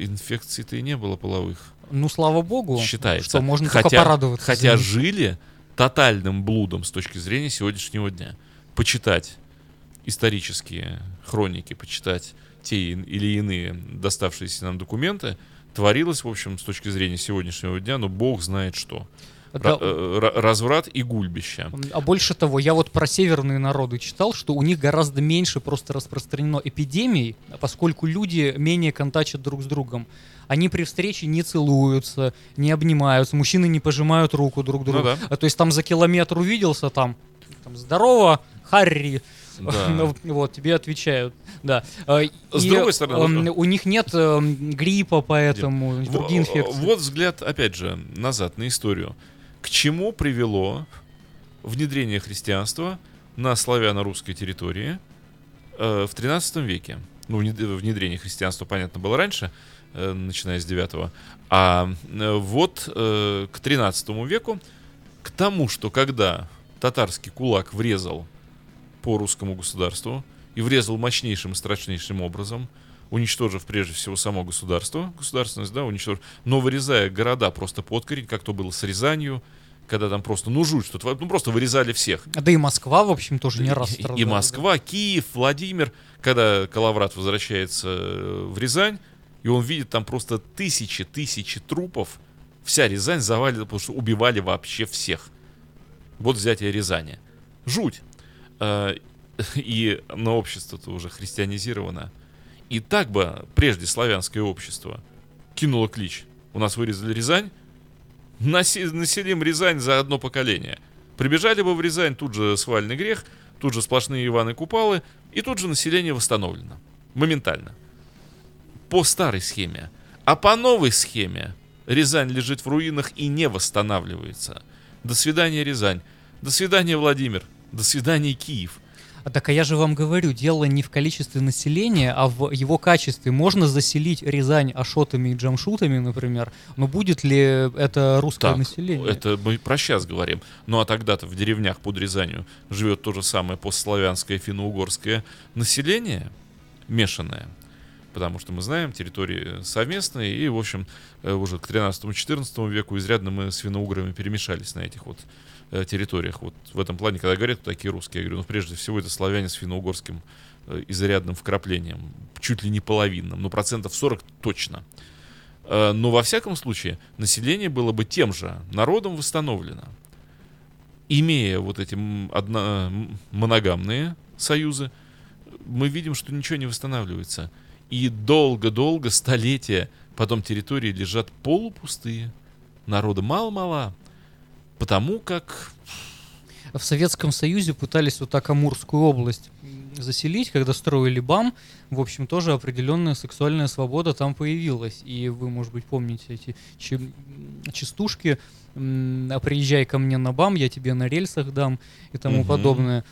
инфекций-то и не было половых. Ну, слава богу, Считается. что можно хотя, только порадоваться. Хотя жили тотальным блудом с точки зрения сегодняшнего дня. Почитать исторические хроники, почитать те или иные доставшиеся нам документы, творилось, в общем, с точки зрения сегодняшнего дня, ну, бог знает что. Да, э, ра- разврат и гульбище. А больше того, я вот про северные народы читал, что у них гораздо меньше просто распространено эпидемий, поскольку люди менее контачат друг с другом. Они при встрече не целуются, не обнимаются, мужчины не пожимают руку друг другу. Ну да. А, то есть там за километр увиделся, там, там здорово, Харри. Да. [LAUGHS] Ну, Вот, тебе отвечают. Да. А, С и, другой стороны, эм, у них нет гриппа, поэтому другие инфекции. Вот взгляд, опять же, назад на историю. К чему привело внедрение христианства на славяно-русской территории э, в 13 веке? Ну, внед- внедрение христианства, понятно, было раньше, э, начиная с 9 А э, вот к 13 веку, к тому, что когда татарский кулак врезал по русскому государству и врезал мощнейшим и страшнейшим образом, уничтожив прежде всего само государство, государственность, да, уничтожив, но вырезая города просто под корень, как то было с Рязанью, когда там просто, ну, жуть, что творят, ну, просто вырезали всех. Да и Москва, в общем, тоже не раз страдала. И Москва, Киев, Владимир, когда Калаврат возвращается э, в Рязань, и он видит там просто тысячи, тысячи трупов, вся Рязань завалена, потому что убивали вообще всех. Вот взятие Рязани. Жуть. Э, [LAUGHS] И на общество-то уже христианизировано. И так бы прежде славянское общество кинуло клич. У нас вырезали Рязань, населим Рязань за одно поколение. Прибежали бы в Рязань, тут же свальный грех, тут же сплошные Иваны Купалы, и тут же население восстановлено. Моментально. По старой схеме. А по новой схеме Рязань лежит в руинах и не восстанавливается. До свидания, Рязань. До свидания, Владимир. До свидания, Киев. А Так а я же вам говорю, дело не в количестве населения, а в его качестве. Можно заселить Рязань ашотами и джамшутами, например, но будет ли это русское Так, население? Это мы про сейчас говорим. Ну а тогда-то в деревнях под Рязанью живет то же самое постславянское финно-угорское население, мешанное. Потому что мы знаем, территории совместные, и, в общем, э, уже к 13-14 веку изрядно мы с финно-уграми перемешались на этих вот э, территориях. Вот в этом плане, когда говорят, такие русские, я говорю, ну, прежде всего, это славяне с финно-угорским э, изрядным вкраплением, чуть ли не половинным, ну, процентов 40 точно. Э, Но во всяком случае, население было бы тем же народом восстановлено. Имея вот эти одно- м, моногамные союзы, мы видим, что ничего не восстанавливается. И долго-долго, столетия, потом территории лежат полупустые. Народа мало-мало. Потому как... В Советском Союзе пытались вот так Амурскую область заселить, когда строили БАМ. В общем, тоже определенная сексуальная свобода там появилась. И вы, может быть, помните эти частушки «А приезжай ко мне на БАМ, я тебе на рельсах дам» и тому Мгм. подобное.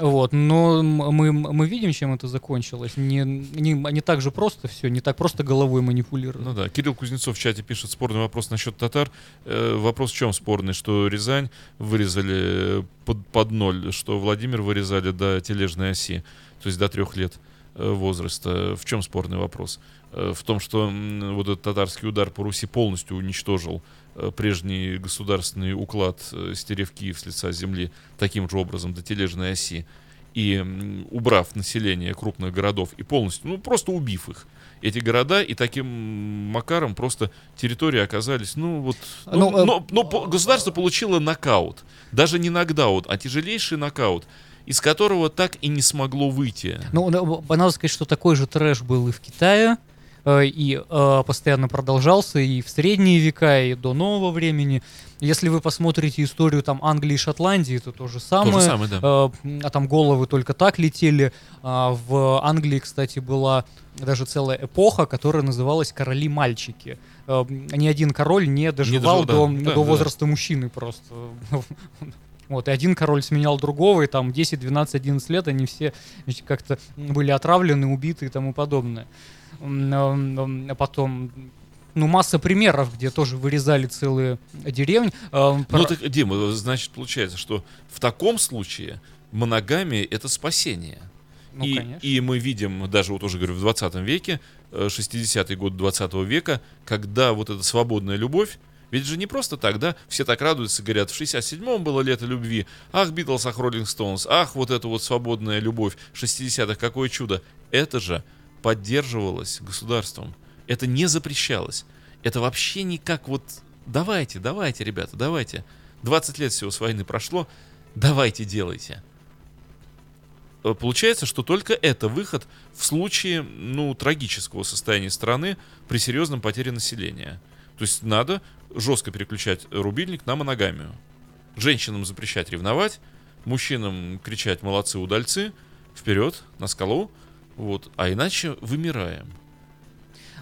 Вот, но мы, мы видим, чем это закончилось. Не, не, не так же просто все, не так просто головой манипулировать. Ну да, Кирилл Кузнецов в чате пишет спорный вопрос насчет татар. Э, вопрос в чем спорный? Что Рязань вырезали под, под ноль, что Владимир вырезали до тележной оси, то есть до трех лет э, возраста. В чем спорный вопрос? Э, в том, что вот этот татарский удар по Руси полностью уничтожил э, прежний государственный уклад, э, стерев Киев с лица земли таким же образом до тележной оси и убрав население крупных городов и полностью, ну просто убив их, эти города, и таким макаром просто территории оказались, ну вот, ну, Ну, но, но по- государство получило нокаут, даже не нокдаут, а тяжелейший нокаут, из которого так и не смогло выйти. Ну, ну, надо сказать, что такой же трэш был и в Китае. Э, и э, постоянно продолжался и в средние века, и до нового времени. Если вы посмотрите историю там Англии и Шотландии, то то же самое. То же самое, да. Э, а там головы только так летели. А в Англии, кстати, была даже целая эпоха, которая называлась «Короли-мальчики». Ни один король не доживал дожил, до, да, да, до да. возраста мужчины просто. [LAUGHS] Вот, и один король сменял другого, и там 10, 12, 11 лет они все как-то были отравлены, убиты и тому подобное. А потом, ну, масса примеров, где тоже вырезали целые деревни. Э, Ну про- так, Дима, значит, получается, что в таком случае моногамия — это спасение. ну, и, конечно. и мы видим, даже вот уже говорю, в 20 веке, э, 60-й год 20 века, когда вот эта свободная любовь, ведь же не просто так, да, все так радуются, говорят, в 67-м было лето любви, ах, Битлз, ах, Роллинг Стоунс, ах, вот эта вот свободная любовь 60-х, какое чудо. Это же поддерживалось государством, это не запрещалось, это вообще никак вот, давайте, давайте, ребята, давайте, 20 лет всего с войны прошло, давайте делайте. Э, Получается, что только это выход в случае, ну, трагического состояния страны при серьезном потере населения. То есть надо жестко переключать рубильник на моногамию. Женщинам запрещать ревновать, мужчинам кричать «молодцы, удальцы», вперед, на скалу, вот, а иначе вымираем.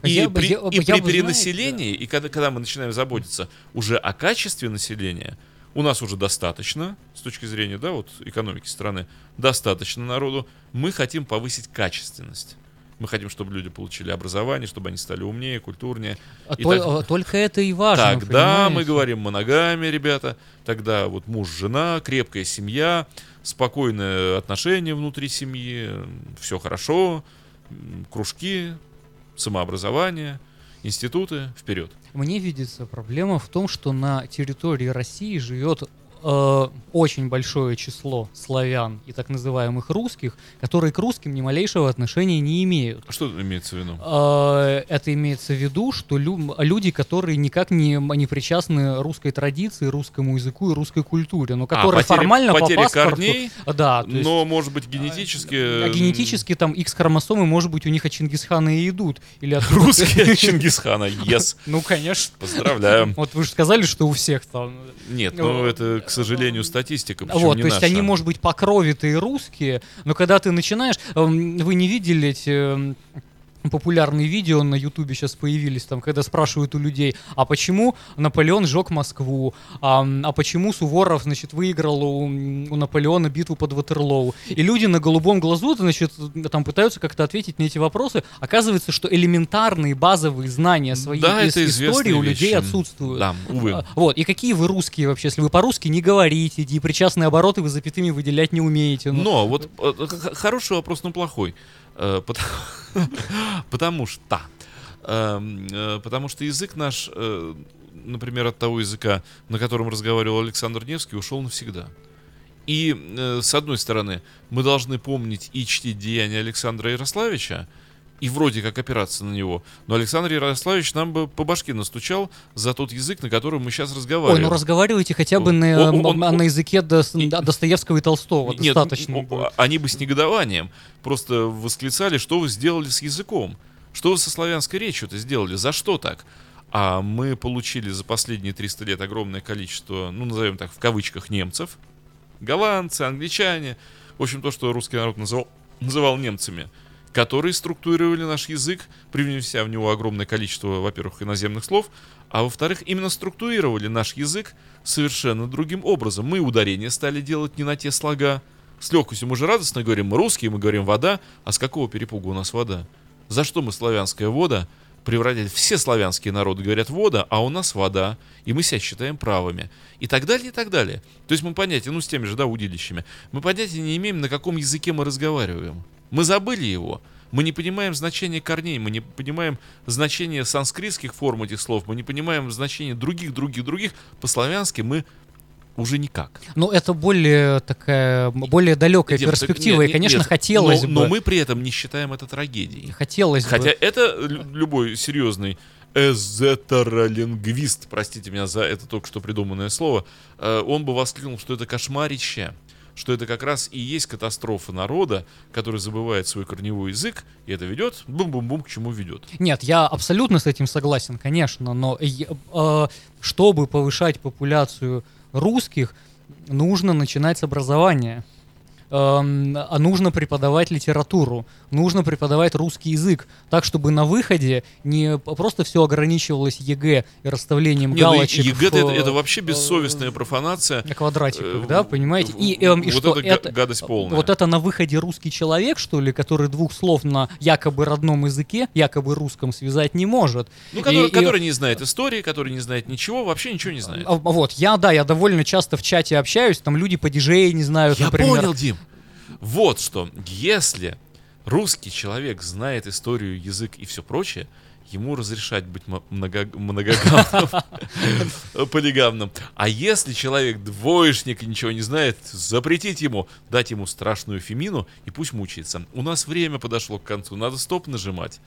И Я при, я- и я при бы, знаете, перенаселении, и когда, когда мы начинаем заботиться уже о качестве населения, у нас уже достаточно, с точки зрения, да, вот экономики страны, достаточно народу, мы хотим повысить качественность. Мы хотим, чтобы люди получили образование, чтобы они стали умнее, культурнее. А и тол- так- а Только это и важно. Тогда мы понимаете? говорим моногамия, ребята. Тогда вот муж, жена, крепкая семья, спокойное отношение внутри семьи, все хорошо, кружки, самообразование, институты, вперед. Мне видится проблема в том, что на территории России живет э, очень большое число славян и так называемых русских, которые к русским ни малейшего отношения не имеют. Что имеется в виду? Э, Это имеется в виду, что лю- люди, которые никак не, не причастны русской традиции, русскому языку и русской культуре, но которые А, потеря- формально потеря по паспорту... корней, Да, то есть, но, может быть, генетически... а генетически там X-хромосомы, может быть, у них от Чингисхана и идут. Или от [LAUGHS] Русские Чингисхана, yes. [LAUGHS] Ну, конечно. Поздравляем. Вот вы же сказали, что у всех там... Нет, ну это, к сожалению, статистика, вот, не то есть наша. они, может быть, по крови-то и русские, но когда ты начинаешь... Вы не видели эти популярные видео на Ютубе сейчас появились, там, когда спрашивают у людей, а почему Наполеон сжег Москву, а, а почему Суворов, значит, выиграл у, у Наполеона битву под Ватерлоу. И люди на голубом глазу, значит, там пытаются как-то ответить на эти вопросы. Оказывается, что элементарные базовые знания своей Да, это истории у людей вещи. отсутствуют. Да, увы. А, Вот, и какие вы русские вообще, если вы по-русски не говорите, и причастные обороты вы запятыми выделять не умеете. ну. Но вот э, х- хороший вопрос, но плохой. Э, пот- [LAUGHS] Потому что эм, э, потому что язык наш, э, например, от того языка, на котором разговаривал Александр Невский, ушел навсегда. И, с одной стороны, мы должны помнить и чтить деяния Александра Ярославича, и вроде как опираться на него. Но Александр Ярославич нам бы по башке настучал за тот язык, на котором мы сейчас Ой, разговариваем. ну разговаривайте хотя бы на, Он- он- на языке Дос- И- Достоевского и Толстого. Нет, Достаточно. м, будет. они бы с негодованием просто восклицали, что вы сделали с языком. Что вы со славянской речью-то сделали? За что так? А мы получили за последние 300 лет огромное количество, ну, назовем так, в кавычках, немцев. Голландцы, англичане. В общем, то, что русский народ называл, называл немцами. Которые структурировали наш язык, привнеся в него огромное количество, во-первых, иноземных слов, а во-вторых, именно структурировали наш язык совершенно другим образом. Мы ударения стали делать не на те слога. С легкостью мы же радостно говорим, мы русские, мы говорим вода, а с какого перепуга у нас вода? За что мы славянская вода превратить? Все славянские народы говорят вода, а у нас вода, и мы себя считаем правыми. И так далее, и так далее. То есть мы понятия, ну с теми же, да, удилищами, мы понятия не имеем, на каком языке мы разговариваем. Мы забыли его. Мы не понимаем значение корней, мы не понимаем значение санскритских форм этих слов, мы не понимаем значение других, других, других. По-славянски мы уже никак. Но это более такая, более далекая Дим, перспектива, нет, и, конечно, нет. хотелось но, бы. Но мы при этом не считаем это трагедией. Хотелось Хотя бы. это лю- любой серьезный эзотеролингвист, простите меня за это только что придуманное слово, э, он бы воскликнул, что это кошмарище. Что это как раз и есть катастрофа народа, который забывает свой корневой язык, и это ведет бум-бум-бум к чему ведет. Нет, я абсолютно с этим согласен, конечно, но я- э, чтобы повышать популяцию русских, нужно начинать с образования. А нужно преподавать литературу, нужно преподавать русский язык, так чтобы на выходе не просто все ограничивалось ЕГЭ и расставлением Не, ну, галочек ЕГЭ в, это, это вообще э, бессовестная профанация. на квадратиках, Э, да, понимаете? И, эм, и вот что это это, гадость полная. Вот это на выходе русский человек, что ли, который двух слов на якобы родном языке, якобы русском связать не может. Ну, который, И- и- который не знает истории, который не знает ничего, вообще ничего не знает. А, Вот, я, да, я довольно часто в чате общаюсь, там люди по диджеи не знают, Я например. понял, Дим. Вот что, если русский человек знает историю, язык и все прочее, ему разрешать быть много- многогамным, [LAUGHS] полигамным. А если человек двоечник и ничего не знает, запретить ему, дать ему страшную фемину и пусть мучается. У нас время подошло к концу, надо стоп нажимать.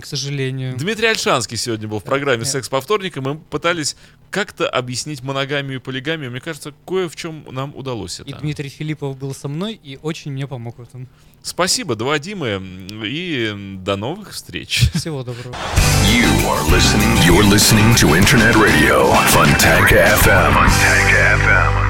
К сожалению. Дмитрий Альшанский сегодня был в программе. «Секс по вторникам», и мы пытались как-то объяснить моногамию и полигамию. Мне кажется, кое в чем нам удалось И это. Дмитрий Филиппов был со мной и очень мне помог в этом. Спасибо, два Димы, и до новых встреч. Всего доброго. You are listening. You're listening to Internet Radio, FM. FM.